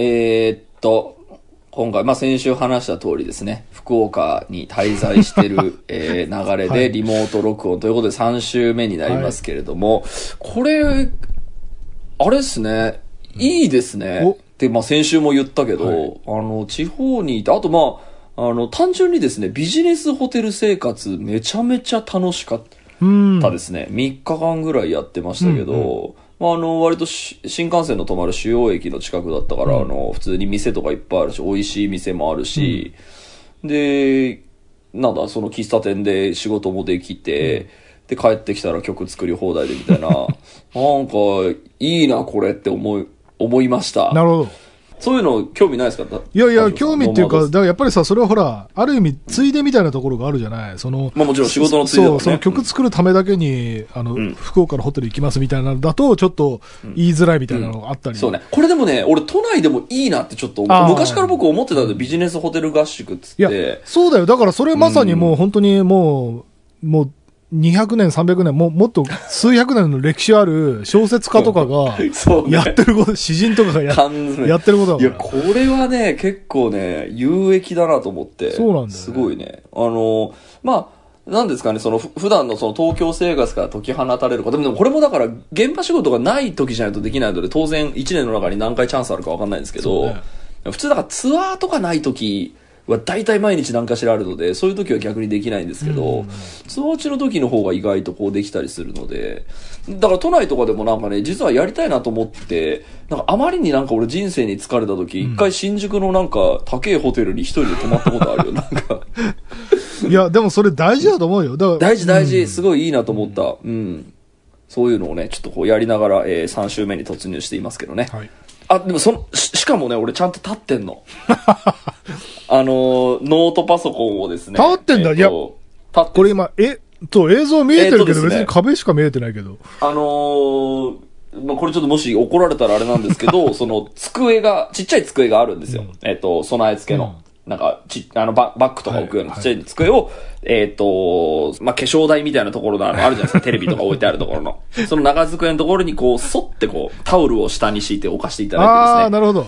えー、っと、今回、まあ、先週話した通りですね、福岡に滞在してる、えー、流れでリモート録音ということで3週目になりますけれども、これ、あれですね、いいですね。お。って、まあ、先週も言ったけど、はい。あの、地方にいて、あとまあ、あの、単純にですね、ビジネスホテル生活めちゃめちゃ楽しかった。ですね、3日間ぐらいやってましたけど、まあ、あの、割とし新幹線の止まる主要駅の近くだったから、あの、普通に店とかいっぱいあるし、美味しい店もあるし、で、なんだ、その喫茶店で仕事もできて、で、帰ってきたら曲作り放題でみたいな、なんか、いいな、これって思い、思いました。なるほど。そういうの興味ないですか？いやいや、興味っていうか、だまからやっぱりさ、それはほら、ある意味、ついでみたいなところがあるじゃない？その、あもちろん仕事のついでね。そう、その曲作るためだけに、あの、ん。福岡のホテル行きますみたいなのだと、ちょっと言いづらいみたいなのがあったり。そうね。これでもね、俺都内でもいいなってちょっと昔から僕思ってたんで、ビジネスホテル合宿っつっいやて。、そうだよ。だからそれまさにもう本当にもう、もう、200年、300年、もうもっと数百年の歴史ある小説家とかが、そうねやってること、詩人とかがややってることいや、だから。これはね、結構ね、有益だなと思って。そうなんだよねすごいね。あの、まあ、なんですかね、その、ふ普段のその東京生活から解き放たれること。でもこれもだから、現場仕事がない時じゃないとできないので、当然1年の中に何回チャンスあるかわかんないんですけど、ね普通だからツアーとかない時は大体毎日何かしらあるので、そういう時は逆にできないんですけど、ツアー中の時の方が意外とこうできたりするので、だから都内とかでもなんかね、実はやりたいなと思って、なんかあまりになんか俺人生に疲れた時、一、回新宿のなんか高いホテルに一人で泊まったことあるよ。なんか、いや、でもそれ大事だと思うよ。だから大事大事、すごいいいなと思った。うん。そういうのをね、ちょっとこうやりながら、えー、3週目に突入していますけどね。はい。あ、でもその、ししかもね、俺ちゃんと立ってんの。あのー、ノートパソコンをですね。立ってんだ？えといや立ってこれ今、え、と映像見えてるけど、別に壁しか見えてないけど。あのー、まあ、これちょっともし怒られたらあれなんですけど、その、机が、ちっちゃい机があるんですよ。えっ、と、備え付けの。なんか、ち、あの、ババッグとか置くようなちっちゃい机を、えっ、と、まあ、化粧台みたいなところのあるじゃないですか、テレビとか置いてあるところの。その長机のところにこう、沿ってこう、タオルを下に敷いて置かせていただいてですね。ああ、なるほど。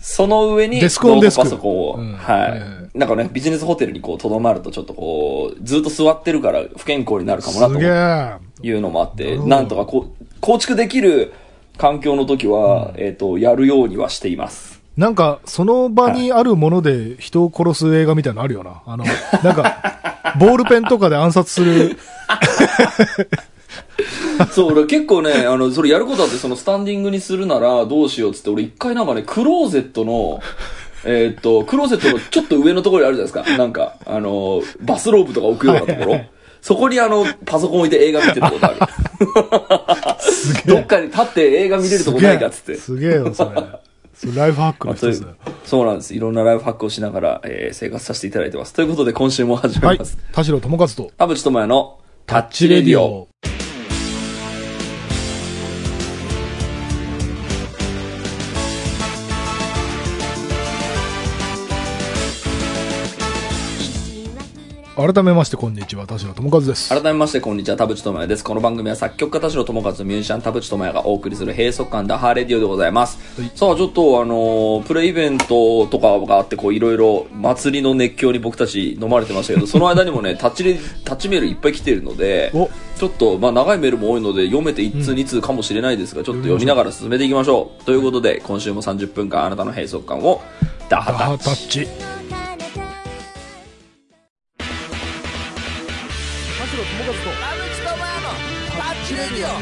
その上に、デスクオンデスクトパソコンを、うんはい、はいはいなんかね、ビジネスホテルにこう、とどまるとちょっとこう、ずっと座ってるから不健康になるかもなと。いうのもあって、なんとかこう、構築できる環境の時は、えっ、と、やるようにはしています。なんか、その場にあるもので人を殺す映画みたいなのあるよな。あの、なんか、ボールペンとかで暗殺する。そう、俺結構ね、あの、それやることあって、そのスタンディングにするならどうしようっつって、俺一回なんかね、クローゼットの、えっと、クローゼットのちょっと上のところにあるじゃないですか。なんか、あの、バスローブとか置くようなところ。そこにあの、パソコン置いて映画見てたことある。どっかに立って映画見れるとこないかっつって。すげえよ、それ。それライフハックの一つだよ。そうなんです。いろんなライフハックをしながら、えー生活させていただいてます。ということで、今週も始はいめます。。田代智和と、田淵智也のタッチレディオ。。改めまして、こんにちは。田代智和です。改めまして、こんにちは。田淵智也です。この番組は作曲家田代智和とミュージシャン田淵智也がお送りする閉塞感ダハーレディオでございます。はいさあ、ちょっとあのープレイベントとかがあって、こういろいろ祭りの熱狂に僕たち飲まれてましたけど、その間にもね、タッチレ、タッチメールいっぱい来ているので、おちょっと、まあ長いメールも多いので、読めて1通2通かもしれないですが、ちょっと読みながら進めていきましょう。ということで、今週も30分間あなたの閉塞感をダハダタッチ。ハタッチ。田代智和と、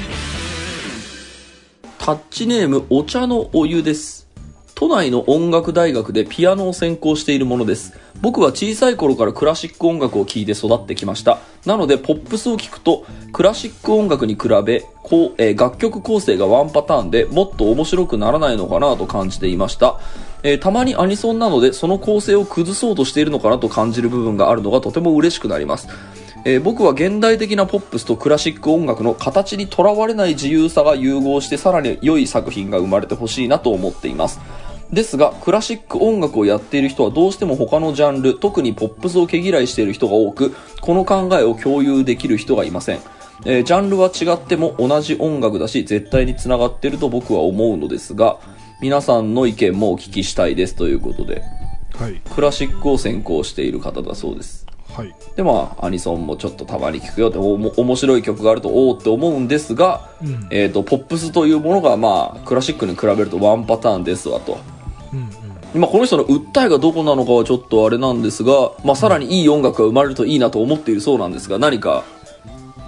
タッチネームお茶のお湯です。都内の音楽大学でピアノを専攻しているものです。僕は小さい頃からクラシック音楽を聴いて育ってきました。なので、ポップスを聴くと、クラシック音楽に比べ、こう、えー楽曲構成がワンパターンでもっと面白くならないのかなと感じていました。えーたまにアニソンなので、その構成を崩そうとしているのかなと感じる部分があるのがとても嬉しくなります。えー僕は現代的なポップスとクラシック音楽の形にとらわれない自由さが融合してさらに良い作品が生まれてほしいなと思っていますですがクラシック音楽をやっている人はどうしても他のジャンル特にポップスを毛嫌いしている人が多くこの考えを共有できる人がいませんえージャンルは違っても同じ音楽だし絶対につながっていると僕は思うのですが皆さんの意見もお聞きしたいですということで、はい。クラシックを専攻している方だそうです。はい。で、まあ、アニソンもちょっとたまに聞くよって、おも面白い曲があると、おおって思うんですが、うん。えっ、と、ポップスというものが、まあ、クラシックに比べるとワンパターンですわと。うんうん。まあ、この人の訴えがどこなのかはちょっとあれなんですが、まあ、さらにいい音楽が生まれるといいなと思っているそうなんですが、何か、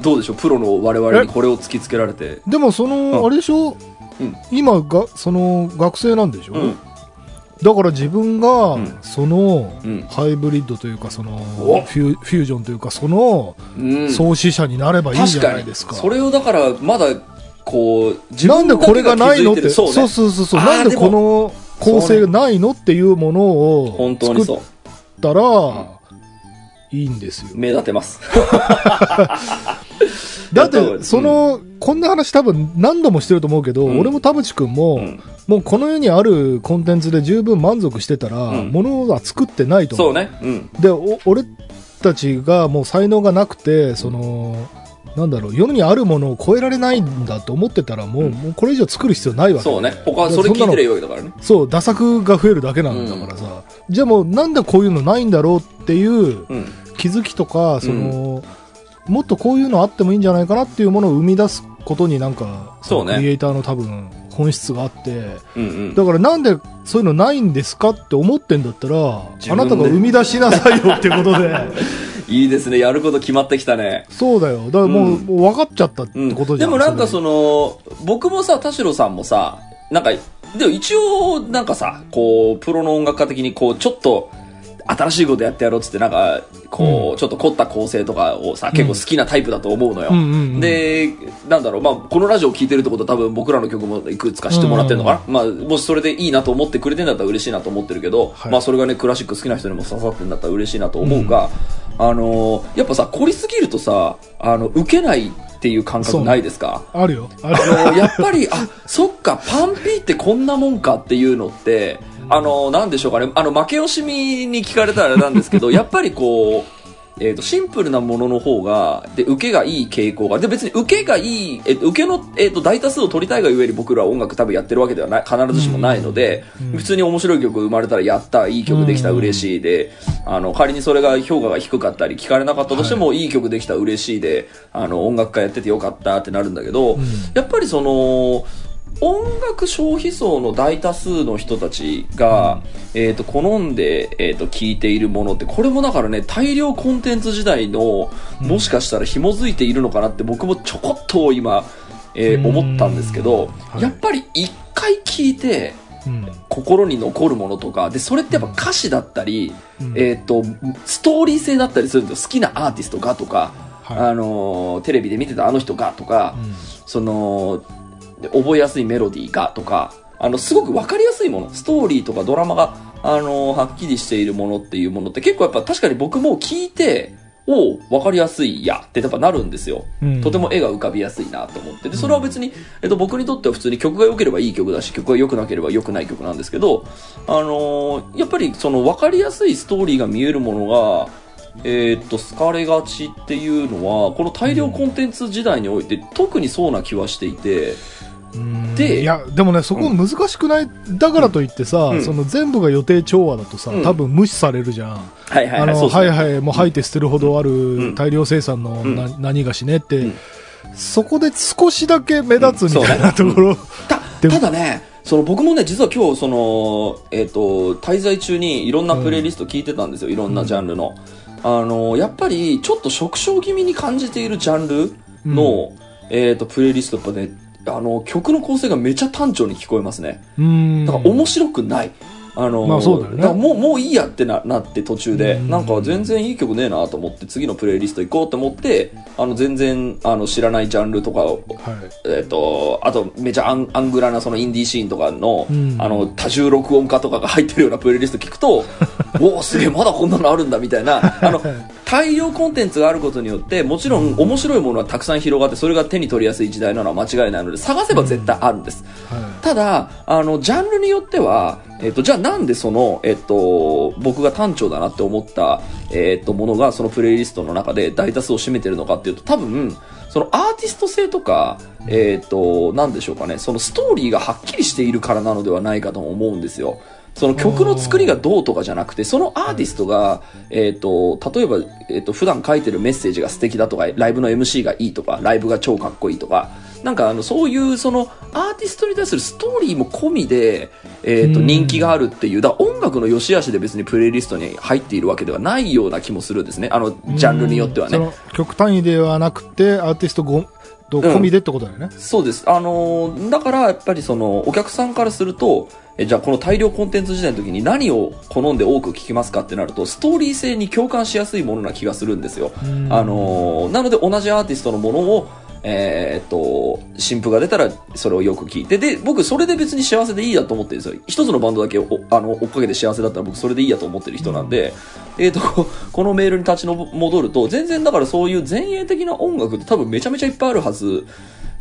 どうでしょう、プロの我々にこれを突きつけられて。でもその、うんあれでしょ、うん今が、その学生なんでしょ、うん。だから自分がうん、その、うん。ハイブリッドというか、そのお？フュ、ージョンというか、その、うん。創始者になればいいんじゃないですか。それをだからまだこう自なんでこれがないのって、そうね。そうそうそうなんでこの構成がないのっていうものを本当に作ったら、いいんですよ。目立てます だって、その、こんな話多分何度もしてると思うけど、うん。俺も田淵くんも、うん。もうこの世にあるコンテンツで十分満足してたら、うん。ものは作ってないと思う。そうね。うん。で、お俺たちがもう才能がなくて、その、なんだろう、世にあるものを超えられないんだと思ってたら、もう、うん。もうこれ以上作る必要ないわけ。そうね。他はそれ聞いてりゃいいわけだからね。そう、打作が増えるだけなんだからさ、じゃあもうなんでこういうのないんだろうっていううん。気づきとか、その、もっとこういうのあってもいいんじゃないかなっていうものを生み出すことになんか、そうね。クリエイターの多分本質があって、うんうん。だからなんでそういうのないんですかって思ってんだったら、あなたが生み出しなさいよってことで、いいですね。やること決まってきたね。そうだよ。だからもう,、うん。もう分かっちゃったってうんことじゃん。でもなんかそその僕もさ田代さんもさなんかでも一応なんかさこうプロの音楽家的にこうちょっと新しいことやってやろうっつってなんかこう、ちょっと凝った構成とかをさ結構好きなタイプだと思うのよ、でなんだろうまあこのラジオを聴いてるってことは多分僕らの曲もいくつか知ってもらってるのかな、まあもしそれでいいなと思ってくれてんだったら嬉しいなと思ってるけど、はい。まあそれがねクラシック好きな人にも刺さってんだったら嬉しいなと思うが、あのーやっぱさ凝りすぎるとさあの受けないっていう感覚ないですか？あるよ。あるあのやっぱり、あ、そっか、パンピーってこんなもんかっていうのって、あの、なんでしょうかね、あの、負け惜しみに聞かれたらあれなんですけど、やっぱりこう、えっ、と、シンプルなものの方が、で、受けがいい傾向が、で、別に受けがいい、えっ、と、受けの、えっ、と、大多数を取りたいがゆえに僕らは音楽多分やってるわけではない、必ずしもないので、うん。普通に面白い曲生まれたら、やった、いい曲できた、うん嬉しいで、あの、仮にそれが評価が低かったり、聞かれなかったとしても、いい曲できた、嬉しいで、あの、音楽家やっててよかったってなるんだけど、うん。やっぱりその、音楽消費層の大多数の人たちが、えっ、と、好んで、えっ、と、聞いているものって、これもだからね、大量コンテンツ時代の、もしかしたら紐づいているのかなって僕もちょこっと今、えーうん。思ったんですけど、はい。やっぱり一回聞いて、うん。心に残るものとか、で、それってやっぱ歌詞だったり、うん。えっ、と、ストーリー性だったりするんですよ。好きなアーティストがとか、はい。あのーテレビで見てたあの人がとか、うん。その、で覚えやすいメロディーがとか、あの、すごくわかりやすいもの、ストーリーとかドラマが、あのはっきりしているものっていうものって結構やっぱ確かに僕も聞いて、おう、わかりやすいやってやっぱなるんですよ。うんとても絵が浮かびやすいなと思って。で、それは別に、えっと、僕にとっては普通に曲が良ければいい曲だし、曲が良くなければ良くない曲なんですけど、あのーやっぱりその分かりやすいストーリーが見えるものが、えーっと、好かれがちっていうのは、この大量コンテンツ時代において特にそうな気はしていて、うんでいや、でもね、そこ難しくない、だからといってさ、うん。その全部が予定調和だとさ、うん。多分無視されるじゃん。はいはいもう吐いて捨てるほどあん。る大量生産のうん。な何がしねって、うん。そこで少しだけ目立つみたいなところ、たただね、その僕もね、実は今日、その、えっ、と、滞在中にいろんなプレイリスト聞いてたんですよ、いろんなジャンルの。あの、やっぱり、ちょっと縮小気味に感じているジャンルの、えっ、と、プレイリストやっぱね、あの、曲の構成がめちゃ単調に聞こえますね。うん。だから面白くない。あのまあそうだよねからもう、もういいやってななって途中で、うんなんか全然いい曲ねえなと思って、次のプレイリスト行こうと思って、あの、全然、あの、知らないジャンルとかを、はい。えっ、と、あと、めちゃアンアングラなそのインディーシーンとかの、うん。あの、多重録音化とかが入ってるようなプレイリスト聞くと、おお、すげえ、まだこんなのあるんだ、みたいな、あの、大量コンテンツがあることによって、もちろん面白いものはたくさん広がって、それが手に取りやすい時代なのは間違いないので、探せば絶対あるんです。はただ、あの、ジャンルによっては、えっ、と、じゃあなんでその、えっ、と、僕が単調だなって思った、えっ、と、ものがそのプレイリストの中で大多数を占めてるのかっていうと、多分、そのアーティスト性とか、えっ、と、なんでしょうかね、そのストーリーがはっきりしているからなのではないかとも思うんですよ。その曲の作りがどうとかじゃなくて、そのアーティストが、えっ、と、例えば、えっ、と、普段書いてるメッセージが素敵だとか、ライブの MC がいいとか、ライブが超かっこいいとか、なんかあの、そういうそのアーティストに対するストーリーも込みで、えっ、と、うん人気があるっていう、だ音楽の良し悪しで別にプレイリストに入っているわけではないような気もするんですね。あの、ジャンルによってはね。その曲単位ではなくて、アーティストごと込みでってことだよね。そうです。あのーだからやっぱりその、お客さんからすると、えじゃあこの大量コンテンツ時代の時に何を好んで多く聞きますかってなると、ストーリー性に共感しやすいものな気がするんですよ。うんあのーなので同じアーティストのものを、えーっと、新譜が出たらそれをよく聞いて、で、僕それで別に幸せでいいやと思ってるんですよ。一つのバンドだけおあの追っかけて幸せだったら僕それでいいやと思ってる人なんで、えーっと、こ このメールに立ちの戻ると、全然だからそういう前衛的な音楽って多分めちゃめちゃいっぱいあるはず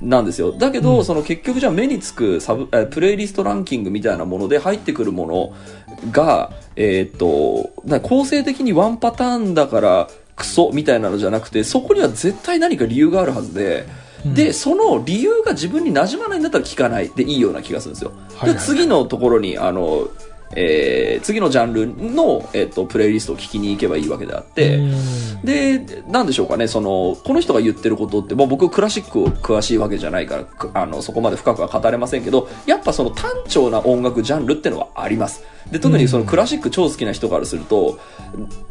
なんですよ。だけど、その結局じゃあ目につくサブ、えープレイリストランキングみたいなもので入ってくるものが、えーっと、な構成的にワンパターンだからクソみたいなのじゃなくて、そこには絶対何か理由があるはずで、で、その理由が自分に馴染まないんだったら聞かないでいいような気がするんですよ。で、次のところに、あの、えー次のジャンルの、えっとプレイリストを聞きに行けばいいわけであって、で、なんでしょうかね、その、この人が言ってることって、もう僕クラシックを詳しいわけじゃないから、くあの、そこまで深くは語れませんけど、やっぱその単調な音楽ジャンルってのはあります。で、特にそのクラシック超好きな人からすると、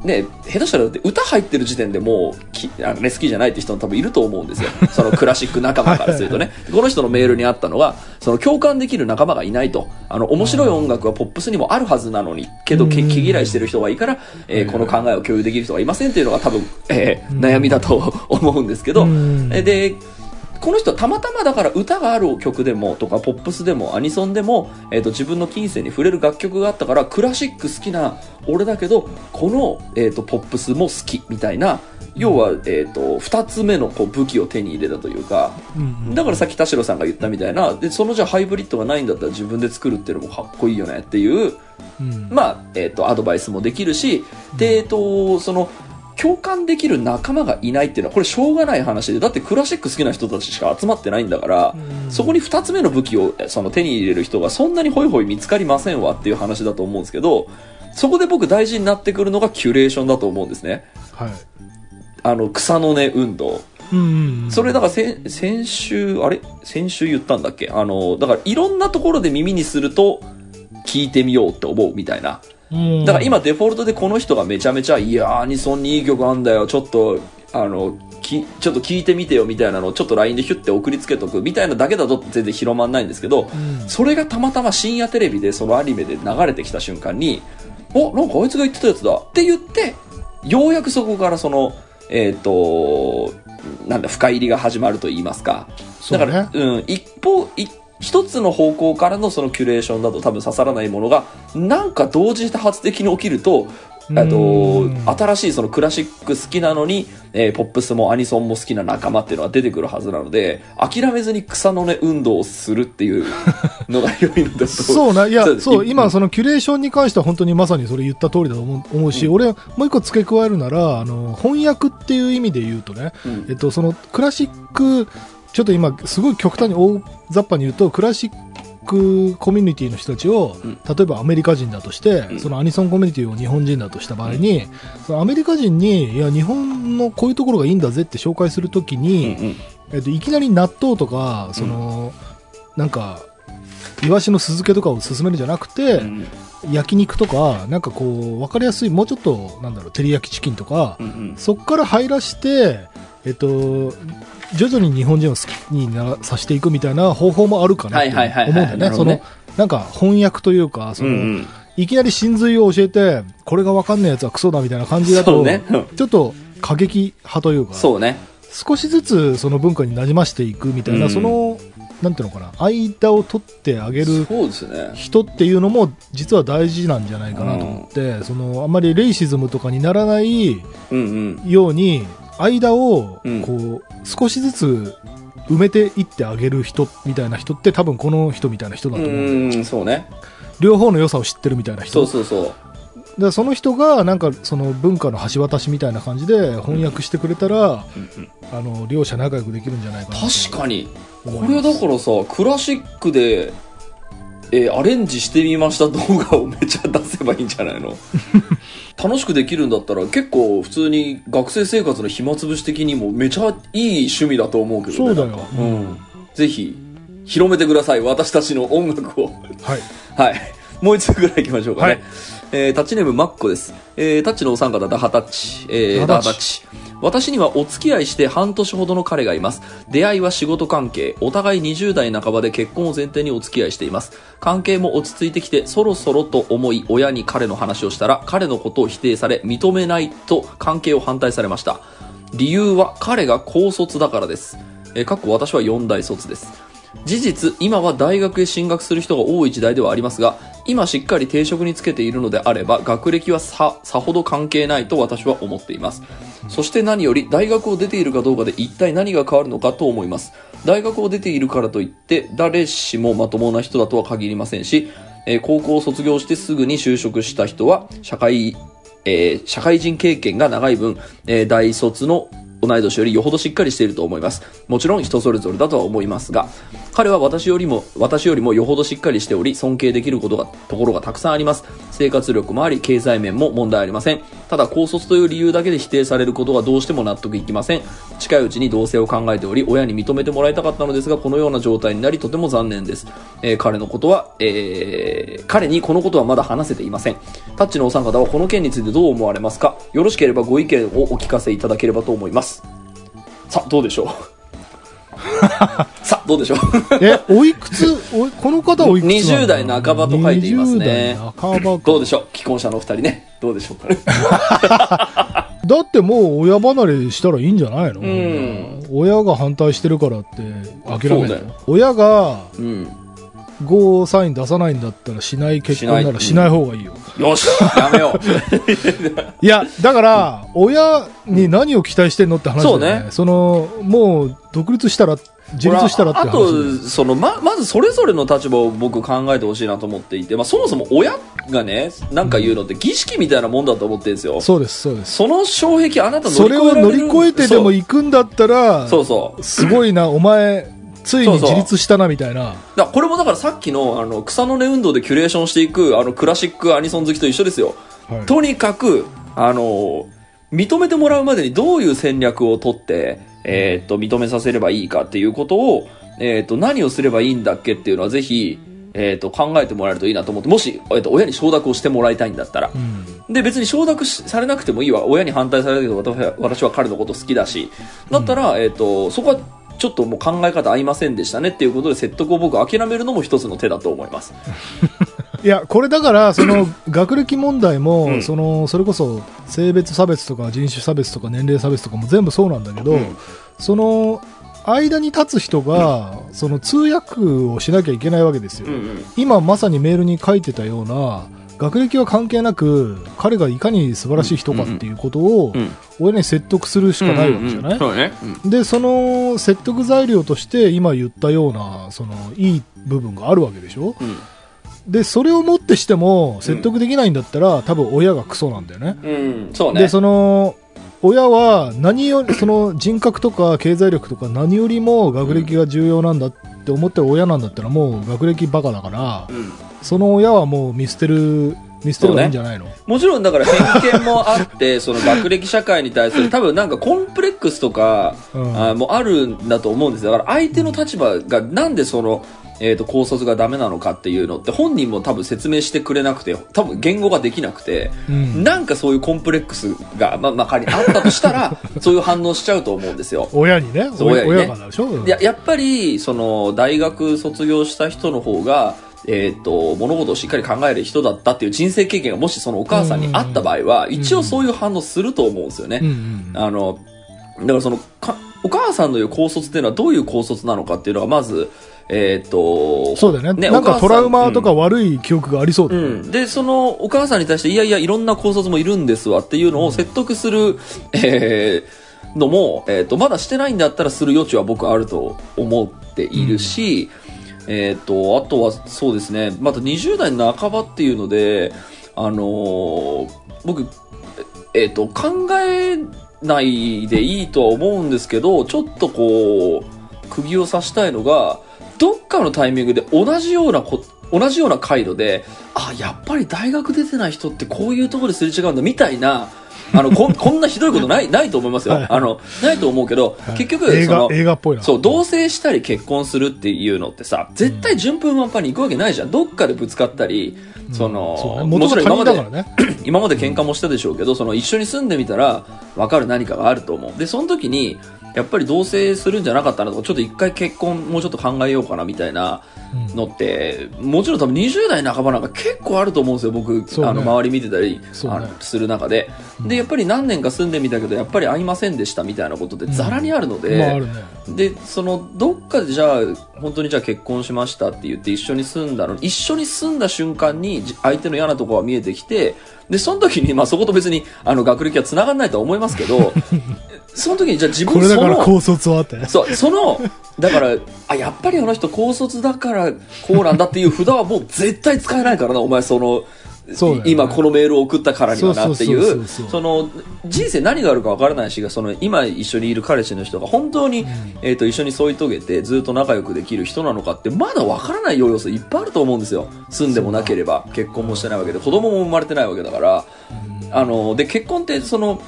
ね、下手したらだって歌入ってる時点でもうきあの、ね、好きじゃないって人も多分いると思うんですよ。そのクラシック仲間からするとね。この人のメールにあったのが、その共感できる仲間がいないと。あの、面白い音楽はポップスにもあるはずなのに、けど、け毛嫌いしてる人がいいから、えーこの考えを共有できる人がいませんっていうのが多分、えー悩みだと思うんですけど、で、この人はたまたまだから歌がある曲でもとかポップスでもアニソンでも、えー、と自分の金銭に触れる楽曲があったからクラシック好きな俺だけどこの、えー、とポップスも好きみたいな要は、えー、と2つ目のこう武器を手に入れたというかうんだからさっき田代さんが言ったみたいなでそのじゃあハイブリッドがないんだったら自分で作るっていうのもかっこいいよねっていううんまあ、えっ、と、アドバイスもできるし、で、えっ、と、その、共感できる仲間がいないっていうのは、これしょうがない話で、だってクラシック好きな人たちしか集まってないんだから、うんそこに二つ目の武器をえその手に入れる人がそんなにホイホイ見つかりませんわっていう話だと思うんですけど、そこで僕大事になってくるのがキュレーションだと思うんですね。はい。あの、草の根運動。うん。それだから先先週、あれ？先週言ったんだっけ？あの、だからいろんなところで耳にすると聞いてみようって思うみたいな。うん、だから今デフォルトでこの人がめちゃめちゃ、いやー、アニソンにいい曲あんだよ、ちょっと、あの、きちょっと聞いてみてよみたいなのをちょっと LINE でヒュッて送りつけとくみたいなだけだと全然広まんないんですけど、うんそれがたまたま深夜テレビでそのアニメで流れてきた瞬間に、お、なんかあいつが言ってたやつだって言って、ようやくそこからその、えっ、と、なんだ、深入りが始まると言いますか。だから、うん、一方、い一つの方向からのそのキュレーションだと多分刺さらないものが、なんか同時多発的に起きると、えっとうん、新しいそのクラシック好きなのに、えーポップスもアニソンも好きな仲間っていうのが出てくるはずなので、諦めずに草の根運動をするっていうのが良いのだと。そうな、いや、そう、今、の、そのキュレーションに関しては本当にまさにそれ言った通りだと思う思うし、俺、もう一個付け加えるなら、あの、翻訳っていう意味で言うとね、うん。えっと、その、クラシック、ちょっと今、すごい極端に大雑把に言うと、クラシックコミュニティの人たちを、うん。例えばアメリカ人だとして、うん。そのアニソンコミュニティを日本人だとした場合に、そのアメリカ人に、いや、日本のこういうところがいいんだぜって紹介するときうんに、うん。えっと、いきなり納豆とか、その、なんか、イワシの酢漬けとかを勧めるんじゃなくて、うん。焼肉とか、なんかこう、わかりやすい、もうちょっと、なんだろう、照り焼きチキンとか、そっから入らして、えっと、徐々に日本人を好きになさせていくみたいな方法もあるかなって思うんだよね。その、なんか翻訳というか、その、うんうんいきなり真髄を教えて、これがわかんないやつはクソだみたいな感じだと、そうねちょっと過激派というか、そうね。少しずつその文化に馴染ましていくみたいな、うんその、なんていうのかな、間を取ってあげる。人っていうのも実は大事なんじゃないかなと思って、そのあんまりレイシズムとかにならないうんうん。ように間をうん。こう少しずつ埋めていってあげる人みたいな人って多分この人みたいな人だと思う、うん、そうね。両方の良さを知ってるみたいなそ人うそうそう。でその人がなんかその文化の橋渡しみたいな感じで翻訳してくれたら、あの両者仲良くできるんじゃないかなと。確かに。これだからさクラシックで、えーアレンジしてみました動画をめっちゃ出せばいいんじゃないの？楽しくできるんだったら結構普通に学生生活の暇つぶし的にもめちゃいい趣味だと思うけどねそうだようんぜひ広めてください私たちの音楽をはいはい。もう一つぐらい行きましょうかね。はいえータッチネームマッコです。えータッチのお三方、ダハタッチ。えーダハタッチ。私にはお付き合いして半年ほどの彼がいます。出会いは仕事関係。お互い20代半ばで結婚を前提にお付き合いしています。関係も落ち着いてきて、そろそろと思い、親に彼の話をしたら、彼のことを否定され、認めないと関係を反対されました。理由は彼が高卒だからです。えーかっこ私は4大卒です。事実、今は大学へ進学する人が多い時代ではありますが、今しっかり定職につけているのであれば、学歴はさ、さほど関係ないと私は思っています。そして何より、大学を出ているかどうかで一体何が変わるのかと思います。大学を出ているからといって、誰しもまともな人だとは限りませんし、えー高校を卒業してすぐに就職した人は、社会、えー社会人経験が長い分、えー大卒の同い年よりよほどしっかりしていると思います。もちろん人それぞれだとは思いますが、彼は私よりも、私よりもよほどしっかりしており、尊敬できることが、ところがたくさんあります。生活力もあり、経済面も問題ありません。ただ、高卒という理由だけで否定されることがどうしても納得いきません。近いうちに同棲を考えており、親に認めてもらいたかったのですが、このような状態になり、とても残念です。えー彼のことは、えー彼にこのことはまだ話せていません。タッチのお三方はこの件についてどう思われますか？よろしければご意見をお聞かせいただければと思います。さあ、どうでしょう。さあ、どうでしょう。え、おいくつ、おいこの方おいくつなの20代半ばと書いていますね。20代半ばか。どうでしょう。既婚者のお二人ね。どうでしょう。かね。だってもう親離れしたらいいんじゃないの、ん。親が反対してるからって諦めるそうだよ。親がうん。ゴーサイン出さないんだったらしない結婚ならしない方がいいよ。よしやめよう。いや、だから、親に何を期待してんのって話だよね。そうねその、もう、独立したら、自立したらって話あと、その、ま、まずそれぞれの立場を僕考えてほしいなと思っていて、まあそもそも親がね、なんか言うのって儀式みたいなもんだと思ってるんですよ。そうです、そうです。その障壁あなた乗それをり越えられる乗り越えてでも行くんだったら、そうそう。すごいな、お前、ついに自立したな、みたいな。だこれもだからさっきのあの草の根運動でキュレーションしていくあのクラシックアニソン好きと一緒ですよ。はいとにかく、あの、認めてもらうまでにどういう戦略を取って、えーっと、認めさせればいいかっていうことを、えーっと、何をすればいいんだっけっていうのはぜひ、えーっと、考えてもらえるといいなと思って、もし、えーっと、親に承諾をしてもらいたいんだったら。うん。で、別に承諾しされなくてもいいわ。親に反対されるけど、私は私は彼のこと好きだし。だったら、えっ、と、そこはちょっともう考え方合いませんでしたねっていうことで説得を僕諦めるのも一つの手だと思います。いや、これだから、その、学歴問題も、うんその、それこそ、性別差別とか人種差別とか年齢差別とかも全部そうなんだけど、うんその、間に立つ人が、その通訳をしなきゃいけないわけですよ。うんうん。今まさにメールに書いてたような、学歴は関係なく、彼がいかに素晴らしい人かっていうことをうん、親に説得するしかないわけじゃない？で、その説得材料として今言ったような、その、いい部分があるわけでしょ？うん。で、それをもってしても説得できないんだったら、多分親がクソなんだよね。うん。うん。そうね。で、その、親は何より、その人格とか経済力とか何よりも学歴が重要なんだって思ってる親なんだったらもう学歴バカだから、うん。その親はもう見捨てる、見捨てればいいんじゃないの、もちろんだから偏見もあって、その学歴社会に対する多分なんかコンプレックスとか、うんあもあるんだと思うんですよ。だから相手の立場がなんでその、えっ、と、高卒がダメなのかっていうのって本人も多分説明してくれなくて、多分言語ができなくて、うんなんかそういうコンプレックスが、まあ、まあ、仮にあったとしたら、そういう反応しちゃうと思うんですよ。親にね。親にね親がなでしょ、いや、やっぱり、その、大学卒業した人の方が、えっ、と、物事をしっかり考える人だったっていう人生経験がもしそのお母さんにあった場合は、一応そういう反応すると思うんですよね。うんうんあの、だからその、かお母さんの言う高卒っていうのはどういう高卒なのかっていうのがまず、えっ、と、そうだよね。ねなんかトラウマとか悪い記憶がありそうだよね、うん。で、その、お母さんに対して、いやいや、いろんな高卒もいるんですわっていうのを説得する、えーのも、えっ、と、まだしてないんだったらする余地は僕あると思っているし、えっ、と、あとはそうですね、また20代の半ばっていうので、あのー僕、えっ、と、考えないでいいとは思うんですけど、ちょっとこう、釘を刺したいのが、どっかのタイミングで同じようなこ、同じような回路で、あ、やっぱり大学出てない人ってこういうところですれ違うんだ、みたいな、あの、こん こんなひどいことない、ないと思いますよ。はい。あの、ないと思うけど、はい。結局、映画その、映画っぽいな。そう、同棲したり結婚するっていうのってさ、絶対順風満帆に行くわけないじゃん。どっかでぶつかったり、その、そうね。もちろん今までね。今まで喧嘩もしたでしょうけど、その一緒に住んでみたら分かる何かがあると思う。で、その時に、やっぱり同棲するんじゃなかったなとか、ちょっと一回結婚もうちょっと考えようかなみたいなのって、もちろん多分20代半ばなんか結構あると思うんですよ、僕、ねあの、周り見てたり、ね。あのする中で。で、やっぱり何年か住んでみたけど、やっぱり合いませんでしたみたいなことってザラにあるので、まああるね。で、その、どっかでじゃあ、本当にじゃあ結婚しましたって言って一緒に住んだの、一緒に住んだ瞬間にじ相手の嫌なところが見えてきて、で、その時に、まあそこと別に、あの、学歴は繋がんないとは思いますけど、その時にじゃあ自これだ分その、から高卒はあって。ねそう、その、だから、あ、やっぱりあの人高卒だからこうなんだっていう札はもう絶対使えないからな、お前その、ね。今このメールを送ったからにはなっていそうその、人生何があるかわからないし、その、今一緒にいる彼氏の人が本当に、えっ、と、一緒に添い遂げてずっと仲良くできる人なのかって、まだわからない要素いっぱいあると思うんですよ。住んでもなければ、結婚もしてないわけで、子供も生まれてないわけだから、あの、で、結婚ってその、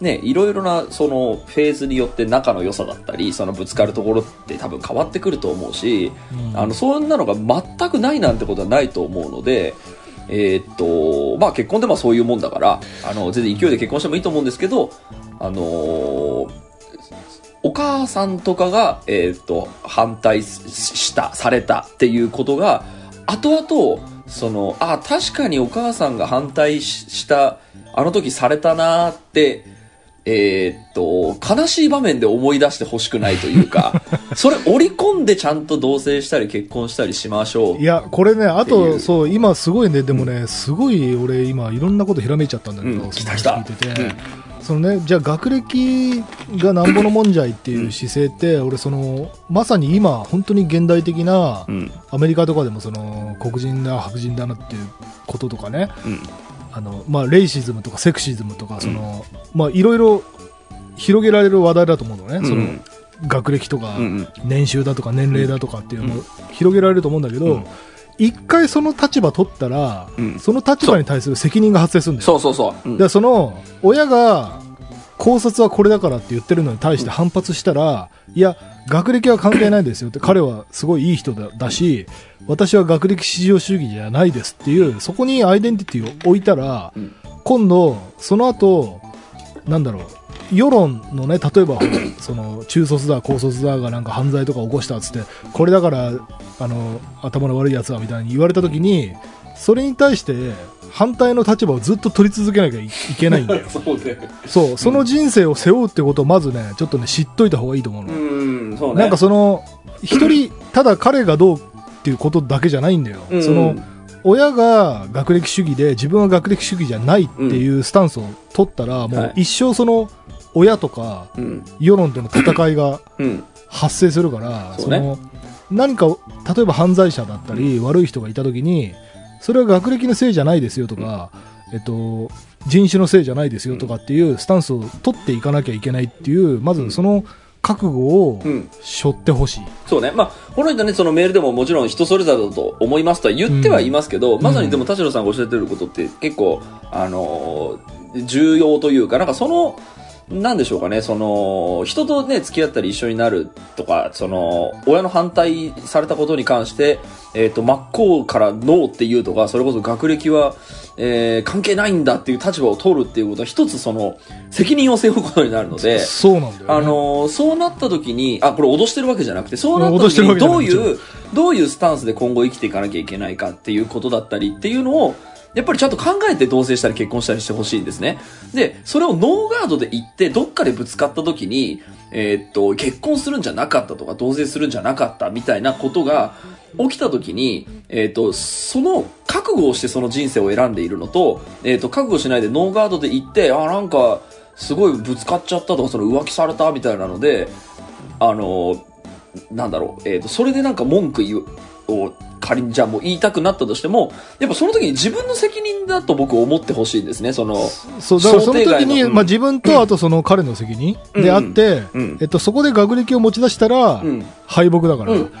ね、いろいろなそのフェーズによって仲の良さだったりそのぶつかるところって多分変わってくると思うし、あのそんなのが全くないなんてことはないと思うので、えーっとまあ、結婚ってまあそういうもんだからあの全然勢いで結婚してもいいと思うんですけど、あのーお母さんとかが、えーっと反対したされたっていうことが後々そのあ確かにお母さんが反対ししたあの時されたなーってえーっと、悲しい場面で思い出してほしくないというか、それ織り込んでちゃんと同棲したり結婚したりしましょうい。やこれねあとそう今すごいねでもねすごい俺今いろんなことひらめいちゃったんだけど、うんその話来た来た聞いてて、うんそのねじゃあ学歴がなんぼのもんじゃいっていう姿勢って、俺そのまさに今本当に現代的なうん。アメリカとかでもその黒人だ白人だなっていうこととかねうん。あの、まあ、レイシズムとかセクシズムとかその、まあいろいろ広げられる話題だと思うのね、そのうん学歴とか、年収だとか年齢だとかっていうのうを広げられると思うんだけど、うん。一回その立場取ったら、うん。その立場に対する責任が発生するんだよ。そうそうそう。うん。でその親が考察はこれだからって言ってるのに対して反発したら、いや、学歴は関係ないですよって、彼はすごいいい人だし、私は学歴至上主義じゃないですっていう、そこにアイデンティティを置いたら、今度、その後、なんだろう、世論のね、例えば、その、中卒だ、高卒だがなんか犯罪とか起こしたっつって、これだから、あの、頭の悪いやつはみたいに言われたときに、それに対して、反対の立場をずっと取り続けなきゃいいけないんだよ。そうね。そう、その人生を背負うってことをまずね、ちょっとね、知っといた方がいいと思うの。うん、そうね。なんかその、一人、ただ彼がどうっていうことだけじゃないんだよ。うんその、親が学歴主義で自分は学歴主義じゃないっていうスタンスを取ったら、もう一生その、親とかうん。世論との戦いがうん。発生するから、そうねの、何か、例えば犯罪者だったり、悪い人がいたときに、それは学歴のせいじゃないですよとか、えっと、人種のせいじゃないですよとかっていうスタンスを取っていかなきゃいけないっていう、まずその覚悟をうん。背負ってほしい。そうね。まあ、この人ね、そのメールでももちろん人それぞれだと思いますとは言ってはいますけど、んまさにでも田代さんがおっしゃってることって結構、あのー重要というか、なんかその、なんでしょうかね、その、人とね、付き合ったり一緒になるとか、その、親の反対されたことに関して、えっ、と、真っ向からノーっていうとか、それこそ学歴は、えー関係ないんだっていう立場を取るっていうことは、一つその、責任を背負うことになるので、そうなんだよ、ね。あのーそうなった時に、あ、これ脅してるわけじゃなくて、そうなった時にどういう、どういうスタンスで今後生きていかなきゃいけないかっていうことだったりっていうのを、やっぱりちゃんと考えて同棲したり結婚したりしてほしいんですね。で、それをノーガードで言って、どっかでぶつかった時に、えーっと、結婚するんじゃなかったとか、同棲するんじゃなかったみたいなことが起きた時に、えーっと、その覚悟をしてその人生を選んでいるのと、えーっと、覚悟しないでノーガードで言って、あ、なんか、すごいぶつかっちゃったとか、その浮気されたみたいなので、あの、なんだろう、えっ、と、それでなんか文句言う、を仮にじゃあもう言いたくなったとしても、やっぱその時に自分の責任だと僕思ってほしいんですね、その。そう、だからその時に、まあ自分とあとその彼の責任であって、うん。えっと、そこで学歴を持ち出したらうん、敗北だから、うん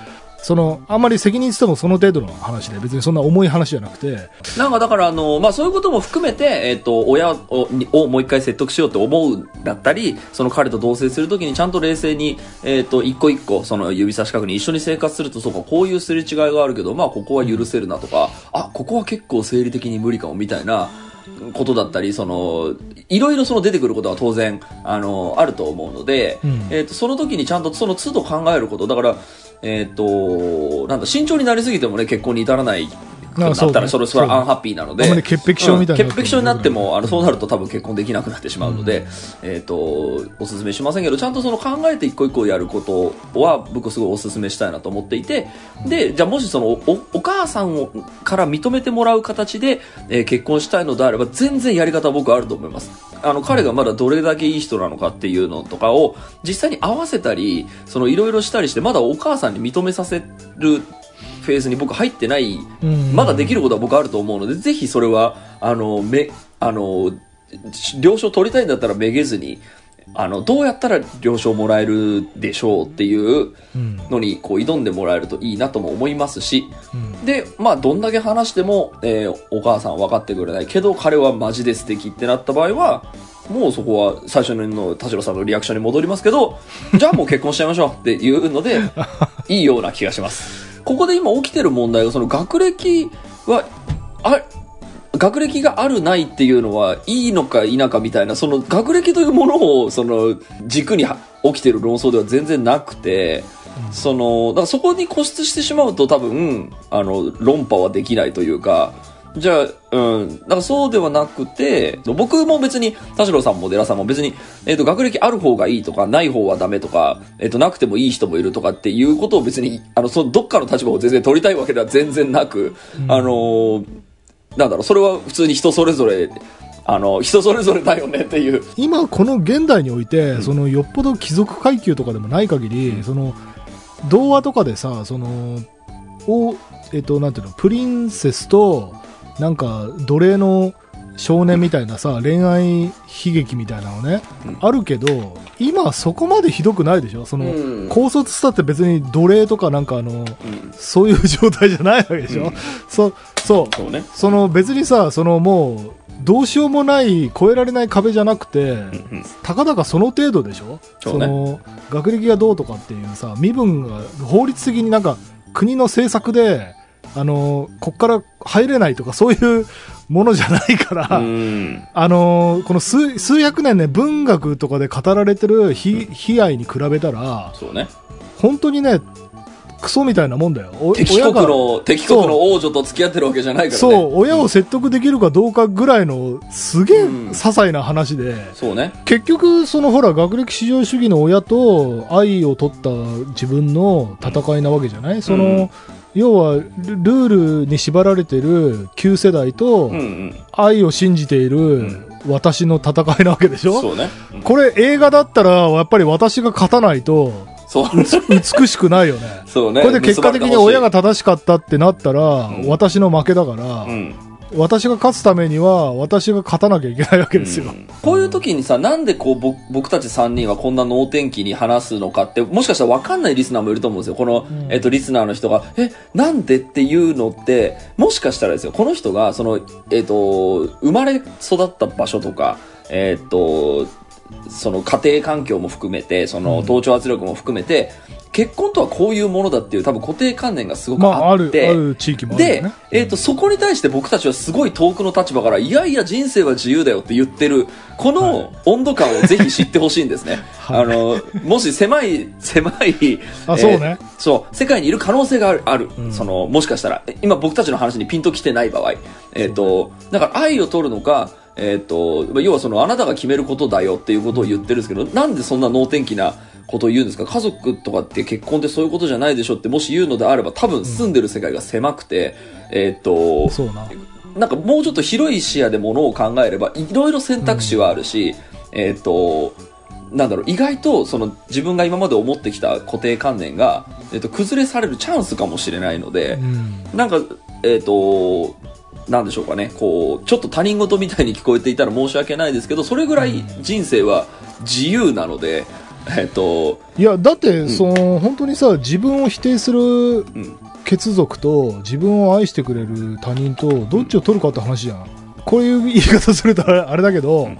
その、あんまり責任してもその程度の話で、別にそんな重い話じゃなくて、なんかだからあの、まあそういうことも含めて、えっ、と、親をにをもう一回説得しようって思うんだったり、その彼と同棲するときにちゃんと冷静に、えっ、と、一個一個、その指差し確認一緒に生活すると、そうか、こういうすれ違いがあるけど、まあここは許せるなとか、あ、ここは結構生理的に無理かもみたいな、ことだったり、その、いろいろその出てくることは当然、あの、あると思うので、うん。えっ、と、その時にちゃんとその都度考えること、だから、えっ、と、なんだ、慎重になりすぎてもね、結婚に至らないなったら、あそれ、それはアンハッピーなので、潔癖症みたいなうん。潔癖症になっても、あの、そうなると多分結婚できなくなってしまうので、えっ、と、おすすめしませんけど、ちゃんとその考えて一個一個やることは、僕すごいおすすめしたいなと思っていて、で、じゃあもしその、お、お母さんを、から認めてもらう形で、えー結婚したいのであれば、全然やり方は僕はあると思います。あの、彼がまだどれだけいい人なのかっていうのとかを、実際に合わせたり、その、いろいろしたりして、まだお母さんに認めさせる、フェーズに僕入ってない、うんまだできることは僕あると思うので、ぜひそれは、あの、め、あの、了承取りたいんだったらめげずに、あの、どうやったら了承もらえるでしょうっていううん。のに、こう、挑んでもらえるといいなとも思いますし、うん。で、まあ、どんだけ話しても、えーお母さんは分かってくれないけど、彼はマジで素敵ってなった場合は、もうそこは最初の田代さんのリアクションに戻りますけど、じゃあもう結婚しちゃいましょうっていうので、いいような気がします。ここで今起きてる問題が、その学歴は、あ、学歴があるないっていうのはいいのか否かみたいな、その学歴というものを、その軸に起きてる論争では全然なくて、その、だからそこに固執してしまうと多分、あの、論破はできないというか、じゃあ、うん、だからそうではなくて、僕も別に、田代さんも寺さんも別に、えっ、と、学歴ある方がいいとか、ない方はダメとか、えっ、と、なくてもいい人もいるとかっていうことを別に、あの、その、どっかの立場を全然取りたいわけでは全然なく、あのーなんだろう、それは普通に人それぞれ、あの、人それぞれだよねっていう。今この現代において、そのよっぽど貴族階級とかでもない限り、その童話とかでさそのおえっとなんていうのプリンセスとなんか奴隷の少年みたいなさ恋愛悲劇みたいなのね、うん。あるけど今そこまでひどくないでしょ？その、うん。高卒したって別に奴隷とかなんかあのうん。そういう状態じゃないわけでしょ、うん。そそう。そうね。その別にさそのもうどうしようもない越えられない壁じゃなくて、うんたかだかその程度でしょ？そうね。の学歴がどうとかっていうさ身分が法律的になんか国の政策であのこっから入れないとかそういうものじゃないから、うん。あのこの数数百年ね文学とかで語られてる悲悲哀に比べたらそうね。本当にねクソみたいなもんだよ。お敵国の、敵国の王女と付き合ってるわけじゃないからね。そう。親を説得できるかどうかぐらいのすげえうん。些細な話で、そうね。結局そのほら学歴至上主義の親と愛を取った自分の戦いなわけじゃない？その、うん。要はルルールに縛られてる旧世代とうんうん。愛を信じている私の戦いなわけでしょ、そうね。うん。これ映画だったらやっぱり私が勝たないとそう。美しくないよねそうね。これで結果的に親が正しかったってなったら、ん私の負けだから、うん。私が勝つためには私が勝たなきゃいけないわけですよ、こういう時にさ、なんでこう僕僕たち3人はこんな能天気に話すのかって、もしかしたら分かんないリスナーもいると思うんですよ。この、んえっと、リスナーの人が、え、なんでっていうのって、もしかしたらですよ、この人が、その、えっと、生まれ育った場所とか、えっと、その家庭環境も含めて、その同調圧力も含めて、結婚とはこういうものだっていう多分固定観念がすごくまあって、ある地域もあるよでね、えっ、と、そこに対して僕たちはすごい遠くの立場から、いやいや人生は自由だよって言ってる、この温度感をぜひ知ってほしいんですね。はい。あの、もし狭い、狭い、あそうね。そう、世界にいる可能性がある、ある。うん。その、もしかしたら、今僕たちの話にピンときてない場合、えっ、と、だから愛を取るのか、えっ、と、要はその、あなたが決めることだよっていうことを言ってるんですけど、なんでそんな能天気なことを言うんですか？家族とかって結婚ってそういうことじゃないでしょってもし言うのであれば、多分住んでる世界が狭くて、えっ、と、そうな。なんかもうちょっと広い視野でものを考えれば、いろいろ選択肢はあるし、えっ、と、なんだろう、意外と、その、自分が今まで思ってきた固定観念が、えっと、崩れされるチャンスかもしれないので、うん。なんか、えっ、と、なんでしょうかね、こう、ちょっと他人事みたいに聞こえていたら申し訳ないですけど、それぐらい人生は自由なので、えっ、と、いやだって、その本当にさ自分を否定するうん、血族と自分を愛してくれる他人とどっちを取るかって話じゃん、こういう言い方するとあれだけど、ん。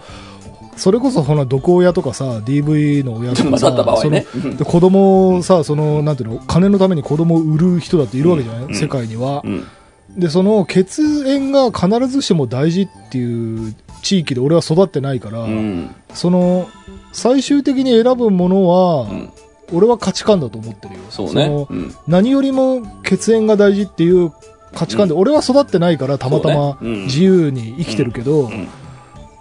それこそほら毒親とかさ DV の親とか まあさね子供をさそのなんていうの金のために子供を売る人だっているわけじゃない、うん。世界には、うん、でその血縁が必ずしも大事っていう地域で俺は育ってないから、うん、その最終的に選ぶものは、うん、俺は価値観だと思ってるよ。そうね。の。うん。何よりも血縁が大事っていう価値観で、俺は育ってないからたまたまそうね。うん。自由に生きてるけど、ん。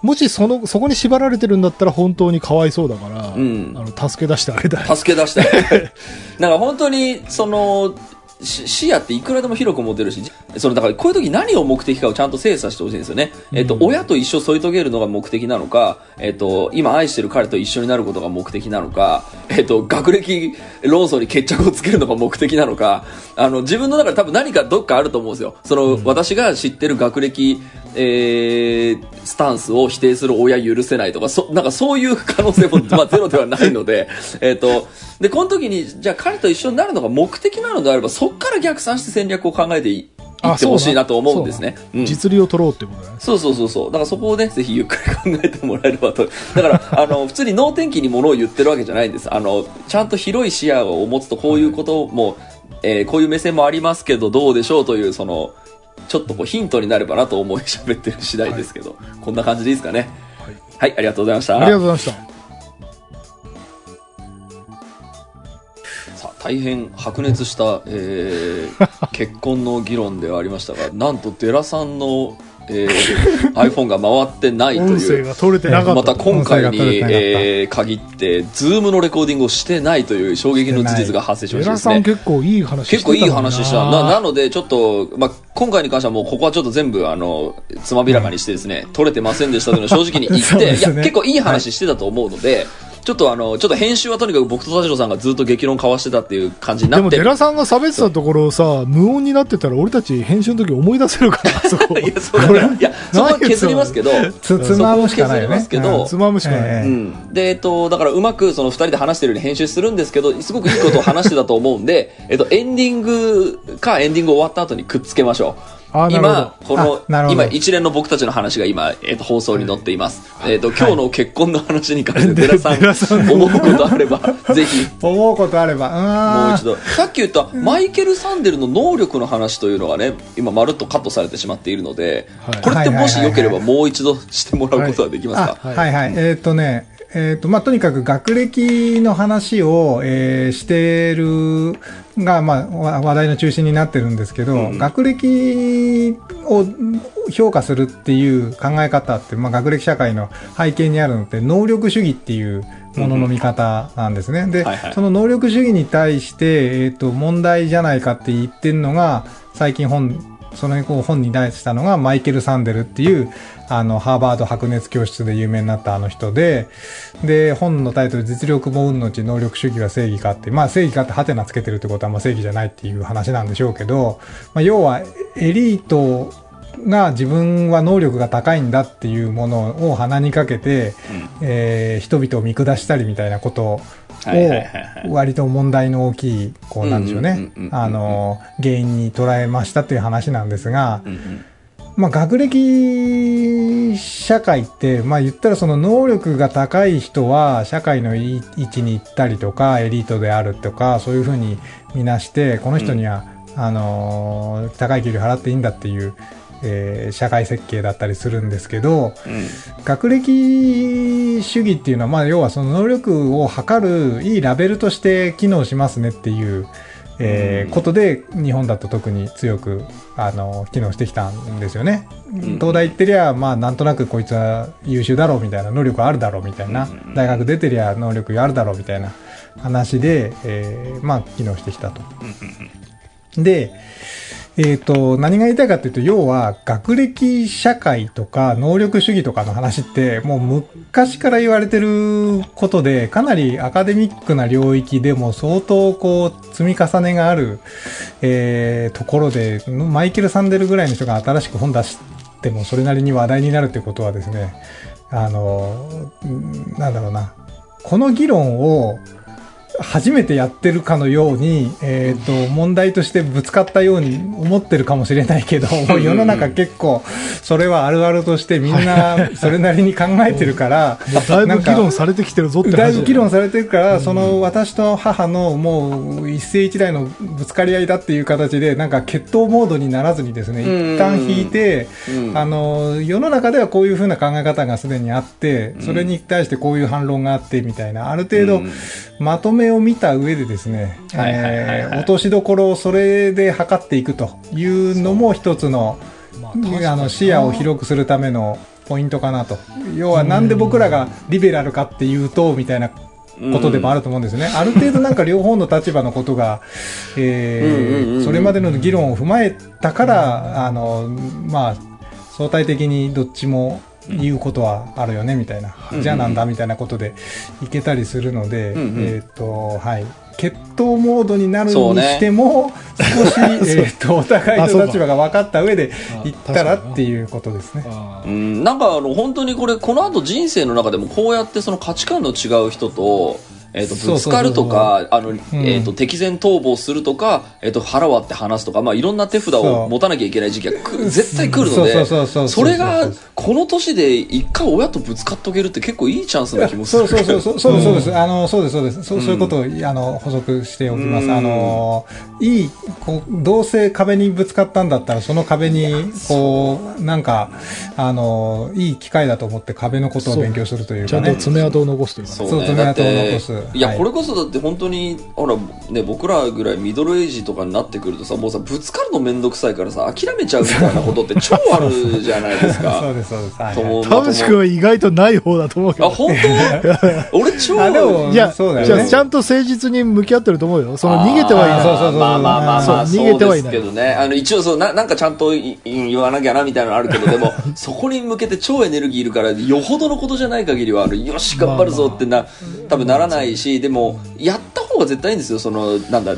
もしそのそこに縛られてるんだったら本当にかわいそうだから、うん。あの助け出してあげたい。助け出したい。なんか本当に、その、し視野っていくらでも広く持てるし、そのだからこういう時何を目的かをちゃんと精査してほしいんですよね。えっと、うん親と一生添い遂げるのが目的なのか、えっと、今愛してる彼と一緒になることが目的なのか、えっと、学歴論争に決着をつけるのが目的なのか、あの、自分の中で多分何かどっかあると思うんですよ。その、私が知ってる学歴、えー、スタンスを否定する親許せないとか、そ、なんかそういう可能性も、まあゼロではないので、えっと、で、この時に、じゃあ彼と一緒になるのが目的なのであれば、そっから逆算して戦略を考えていいってほしいなと思うんですね。うん実利を取ろうってことだね。そうそうそうそう。だからそこをね、ぜひゆっくり考えてもらえればと。だから、あの、普通に能天気にものを言ってるわけじゃないんです。あの、ちゃんと広い視野を持つとこういうことも、えーこういう目線もありますけど、どうでしょうという、その、ちょっとこうヒントになればなと思い喋ってる次第ですけど、こんな感じでいいですかね。はいはい、ありがとうございました。ありがとうございました。大変白熱した、えー 結婚の議論ではありましたがなんとデラさんの、えー iPhone が回ってないという。また今回に、えー限ってズームのレコーディングをしてないという衝撃の事実が発生しましたですね。さん結構いい話結構いい話した。ななのでちょっと、まあ、今回に関してはもうここはちょっと全部あのつまびらかにしてですね、取れてませんでしたというのを正直に言って、いや結構いい話してたと思うので、ちょっとあのちょっと編集はとにかく僕と田代さんがずっと激論交わしてたっていう感じになでも、ってデラさんが喋ってたところをさ、無音になってたら、俺たち編集の時思い出せるから、そこ。いや、そうだから、いや、そこは削りますけど、つ、つまむしかないよね。つまむしかない。ええうん。で、えっと、だからうまくその二人で話してるように編集するんですけど、すごくいいことを話してたと思うんで、えっと、エンディングかエンディング終わった後にくっつけましょう。今、この今一連の僕たちの話が今、えっと、放送に載っています。えっと、今日の結婚の話に関して、寺さデラさん。ん、思うことあれば、ぜひ、思うことあれば、もう一度。さっき言った、マイケル・サンデルの能力の話というのがね、今まるっとカットされてしまっているので、はい。これってもしよければはいもう一度してもらうことはできますか、あはいはい。えーっ、とね、えーっ、と、まあ、とにかく学歴の話を、えーしてるが、まあ、わ話題の中心になってるんですけど、うん学歴を評価するっていう考え方って、まあ、学歴社会の背景にあるのって、能力主義っていうものの見方なんですね。で、はいはいその能力主義に対して、えーっ、と、問題じゃないかって言ってるのが、最近本、そのこう本に出したのがマイケル・サンデルっていう、あの、ハーバード白熱教室で有名になったあの人で、で、本のタイトル、実力も運のうち能力主義は正義かって、まあ正義かってハテナつけてるってことはまあ正義じゃないっていう話なんでしょうけど、まあ要はエリートが自分は能力が高いんだっていうものを鼻にかけて、えー人々を見下したりみたいなことを割と問題の大きい、こうなんでしょうね。うんうんうんうんう、んあの、原因に捉えましたっていう話なんですが、うんうんまあ、学歴社会って、まあ、言ったらその能力が高い人は社会のいい位置に行ったりとか、エリートであるとか、そういうふうに見なして、この人には、あのー高い給料払っていいんだっていう、えー社会設計だったりするんですけど、うん。学歴主義っていうのは、まあ、要はその能力を測るいいラベルとして機能しますねっていう、えーうん。ことで、日本だと特に強く、あの、機能してきたんですよね。ん。東大行ってりゃ、まあ、なんとなくこいつは優秀だろうみたいな、能力あるだろうみたいな、うん。大学出てりゃ能力あるだろうみたいな話で、えーまあ、機能してきたと。で、えっ、と、何が言いたいかっていうと、要は、学歴社会とか能力主義とかの話って、もう昔から言われてることで、かなりアカデミックな領域でも相当こう、積み重ねがある、えーところで、マイケル・サンデルぐらいの人が新しく本出しても、それなりに話題になるってことはですね、あの、なんだろうな、この議論を、初めてやってるかのように、えっ、と、問題としてぶつかったように思ってるかもしれないけど、世の中結構、それはあるあるとしてみんなそれなりに考えてるから、だいぶ議論されてきてるぞって話だいぶ議論さされてるから、その私と母のもう一世一代のぶつかり合いだっていう形で、なんか決闘モードにならずにですね、うん。一旦引いて、うん。あの、世の中ではこういうふうな考え方がすでにあって、それに対してこういう反論があってみたいな、ある程度うん。まとめを見た上でですね、落としどころをそれで測っていくというのも一つの、まああの視野を広くするためのポイントかなと。要はなんで僕らがリベラルかっていうと、みたいなことでもあると思うんですね。ある程度なんか両方の立場のことが、えーそれまでの議論を踏まえたから、あの、まあ、相対的にどっちも言うことはあるよね、みたいな。うん。じゃあなんだ、みたいなことでいけたりするので、えっ、と、はい。決闘モードになるにしても、少し、えっと、お互いの立場が分かった上であ行ったらっていうことですね。うん、なんかあの本当にこれこの後人生の中でもこうやってその価値観の違う人と,、えー、とぶつかるとかあの、えー、と敵前逃亡するとか、えー、と腹割って話すとか、まあ、いろんな手札を持たなきゃいけない時期がく絶対来るのそうでそうそうそうそれがこの年で一回親とぶつかっとけるって結構いいチャンスな気もする。そうそうそう。そうそうですそうです。あのそうですそうです。そうそういうことをあの補足しておきます。うん。あのいいこうどうせ壁にぶつかったんだったらその壁にこうなんかあのいい機会だと思って壁のことを勉強するというちゃんとかね爪痕を残すというかねそうそうね、爪痕を残すいや、はい。これこそだって本当にほら、ね、僕らぐらいミドルエイジとかになってくるとさもうさぶつかるの面倒くさいからさ諦めちゃうみたいなことって超あるじゃないですか。そうですそうです。はいとはい。田淵君は意外とない方だと思うけど。あ本当？俺超あでもいや、そうだよね。じゃあちゃんと誠実に向き合ってると思うよ。その逃げてはいない。まあまあまあまあそう逃げてはいない。けどね。あの一応そうななんかちゃんとい言わなきゃなみたいなのあるけどでも そこに向けて超エネルギーいるからよほどのことじゃない限りはあるよし頑張るぞってな、多分ならないしでもやった方が絶対いいんですよ。そのなんだ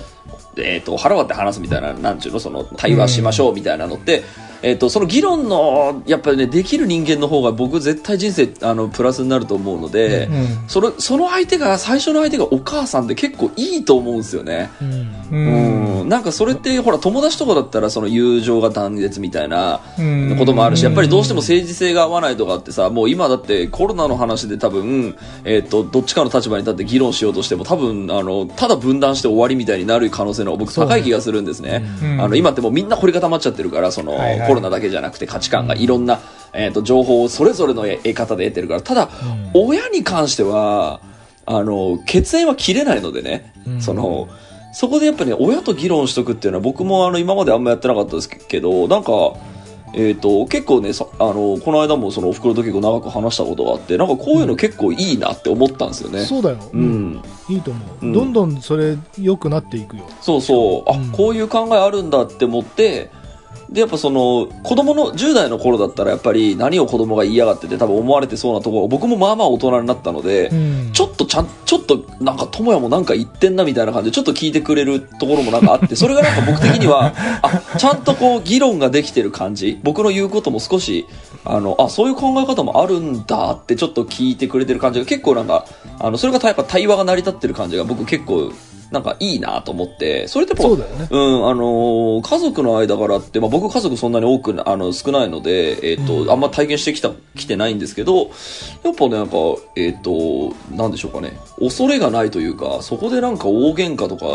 えー、と腹割って話すみたいななんちゅうの？その対話しましょうみたいなのって、えー、とその議論のやっぱりねできる人間の方が僕絶対人生あのプラスになると思うので、うん。それその相手が最初の相手がお母さんって結構いいと思うんですよね。うん。うん。うん、なんかそれってほら友達とかだったらその友情が断絶みたいなうん。こともあるしやっぱりどうしても政治性が合わないとかってさもう今だってコロナの話で多分、えー、とどっちかの立場に立って議論しようとしても多分あのただ分断して終わりみたいになる可能性の僕高い気がするんですね。うん。あの今ってもうみんな凝り固まっちゃってるからその、はいはいコロナだけじゃなくて価値観がいろんな、えー、と情報をそれぞれの得方で得てるから。ただ、親に関してはあの血縁は切れないのでね、うん。そのそこでやっぱりね親と議論しとくっていうのは僕もあの今まであんまやってなかったですけどなんかえー、と結構ねさあのこの間もそのおふくろと結構長く話したことがあってなんかこういうの結構いいなって思ったんですよね。そうだよ。うん、いいと思う。うん。どんどんそれ良くなっていくよ。そうそう。あ、うん。こういう考えあるんだって思ってでやっぱその子供の10代の頃だったらやっぱり何を子供が言いやがってて多分思われてそうなところ僕もまあまあ大人になったので、うん。ちょっとちゃんちょっとなんか智也もなんか言ってんなみたいな感じでちょっと聞いてくれるところもなんかあってそれがなんか僕的にはあちゃんとこう議論ができてる感じ僕の言うことも少しあのあそういう考え方もあるんだってちょっと聞いてくれてる感じが結構なんかあのそれがやっぱ対話が成り立ってる感じが僕結構なんかいいなと思ってそれってやっぱそうだよね。うん、あのー家族の間柄って、まあ、僕家族そんなに多くな、あの、少ないので、えっ、と、あんま体験してきた、きてないんですけど、やっぱね、なんか、えっ、と、なんでしょうかね、恐れがないというか、そこでなんか大喧嘩とか、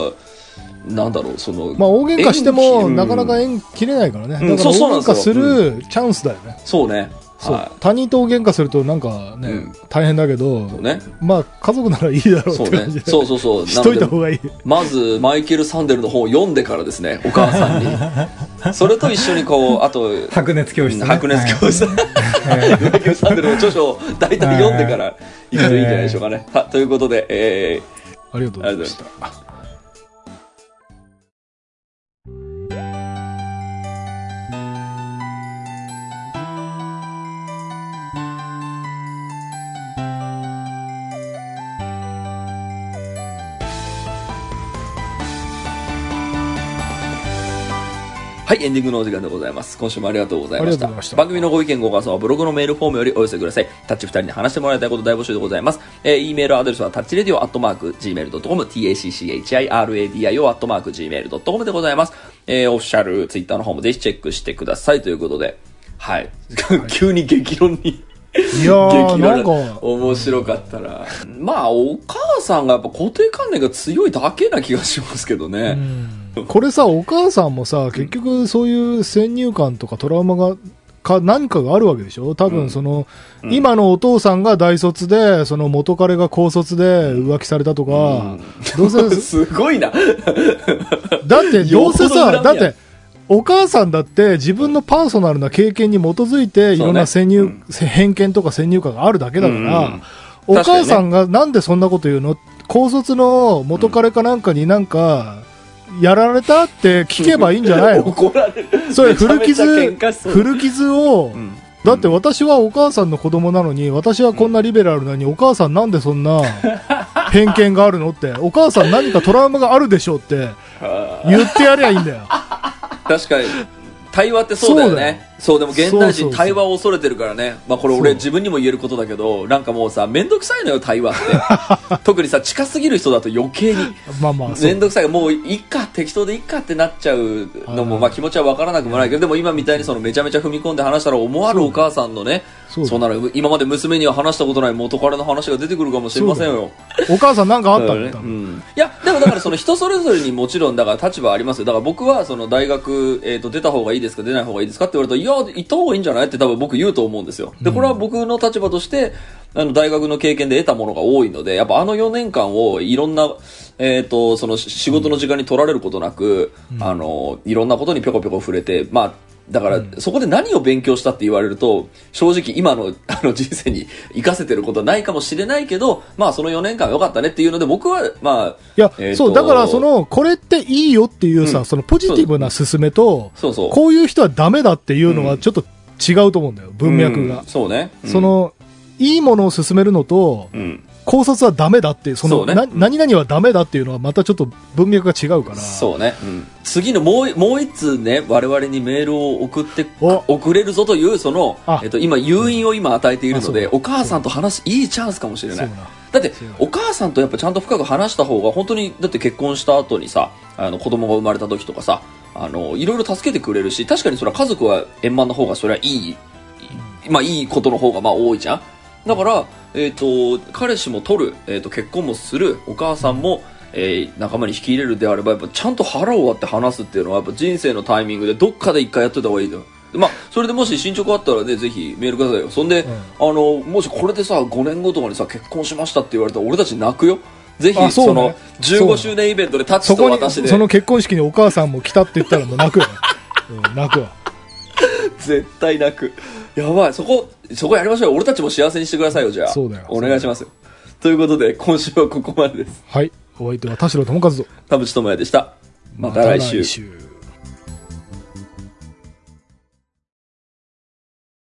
なんだろう、その、まあ大喧嘩してもるなかなか縁切れないからね。だからうんそうそうなん大ですよ喧嘩するチャンスだよね。そうね。そうは他人と大喧嘩するとなんかね、うん大変だけどい。そうね。まあ家族ならいいだろうそうねって感じ。でそうそうそう。しといた方がいい。まず、マイケル・サンデルの本を読んでからですね、お母さんに。それと一緒にこう、あと、白熱教室ね、白熱教室、マイケル・サンデルの著書を大体読んでから行くといいんじゃないでしょうかね。はということで、えありがとうございました。はい、エンディングのお時間でございます。今週もありがとうございました。した番組のご意見ご感想はブログのメールフォームよりお寄せください。タッチ二人に話してもらいたいこと大募集でございます。えー、e メールアドレスはタッチレディオアットマーク gmail.com、tacchiradio アットマーク gmail.com でございます。えー、オフィシャルツイッターの方もぜひチェックしてくださいということで、はい。急に激論に。いやー、激なん論か、面白かったら。まあ、お母さんがやっぱ固定観念が強いだけな気がしますけどね。これさ、お母さんもさ、結局そういう先入観とかトラウマが、か何かがあるわけでしょ？多分その、今のお父さんが大卒で、その元彼が高卒で浮気されたとか、どうせ、すごいな。だってどうせさ、だって、お母さんだって自分のパーソナルな経験に基づいていろんな先入、偏見とか先入観があるだけだから、うんお母さんがなんでそんなこと言うの？高卒の元彼かなんかになんか、やられたって聞けばいいんじゃないの？怒られる。それ古傷、古傷を、んだって私はお母さんの子供なのに、私はこんなリベラルなのに、お母さんなんでそんな 偏見があるのって、お母さん何かトラウマがあるでしょうって言ってやりゃいいんだよ。確かに。対話ってそうだよね。そう、でも現代人対話を恐れてるからね。まあこれ俺自分にも言えることだけど、なんかもうさ、めんどくさいのよ、対話って。特にさ、近すぎる人だと余計に。まあまあ、そう。めんどくさい。もういっか、適当でいっかってなっちゃうのも、うんまあ気持ちはわからなくもないけど、でも今みたいにそのめちゃめちゃ踏み込んで話したら思わぬお母さんのね、そう。なる、今まで娘には話したことない元彼の話が出てくるかもしれませんよ。お母さんなんかあったんだ、多分。うん、いやでもだからその人それぞれにもちろんだから立場ありますよ。だから僕はその大学、えー、と出た方がいいですか出ない方がいいですかって言われたらいや行った方がいいんじゃない？って多分僕言うと思うんですよ。でこれは僕の立場としてあの大学の経験で得たものが多いのでやっぱあの4年間をいろんなえー、とその仕事の時間に取られることなく、あのいろんなことにぴょこぴょこ触れてまあだから、そこで何を勉強したって言われると、正直今の あの人生に活かせてることはないかもしれないけど、まあその4年間は良かったねっていうので僕は、まあ、いや、えーとそう、だからその、これっていいよっていうさ、うんそのポジティブな勧めと、そうそう。こういう人はダメだっていうのはちょっと違うと思うんだよ、文脈がうん。そうね。うんそ、の、いいものを勧めるのと、うん。考察はダメだってその、何々はダメだっていうのはまたちょっと文脈が違うから。そうね。うん。次のもう、もう一通ね、我々にメールを送ってお、送れるぞという、そのあ、えっと、今、誘引を今与えているので、お母さんと話すいいチャンスかもしれない。だだってお母さんとやっぱちゃんと深く話した方が、本当に、だって結婚した後にさ、あの、子供が生まれた時とかさ、あの、いろいろ助けてくれるし、確かにそれは家族は円満の方が、それはいい、まあいいことの方がまあ多いじゃん。だから、えっ、と、彼氏も取る、えっ、と、結婚もする、お母さんも、えー仲間に引き入れるであれば、やっぱちゃんと腹を割って話すっていうのは、やっぱ人生のタイミングでどっかで一回やっといた方がいいよ。まあ、それでもし進捗あったらね、ぜひメールくださいよ。そんで、あの、もしこれでさ、5年後とかにさ、結婚しましたって言われたら、俺たち泣くよ。ぜひ、あその、15周年イベントでタッチと私で、その結婚式にお母さんも来たって言ったらもう泣くよね。うん泣くわ。絶対泣く。やばい、そこ、そこやりましょうよ。俺たちも幸せにしてくださいよ、じゃあ。そうだよお願いしますよ。ということで、今週はここまでです。はい。お相手は田代智和と。田淵智也でした。また来週。また来週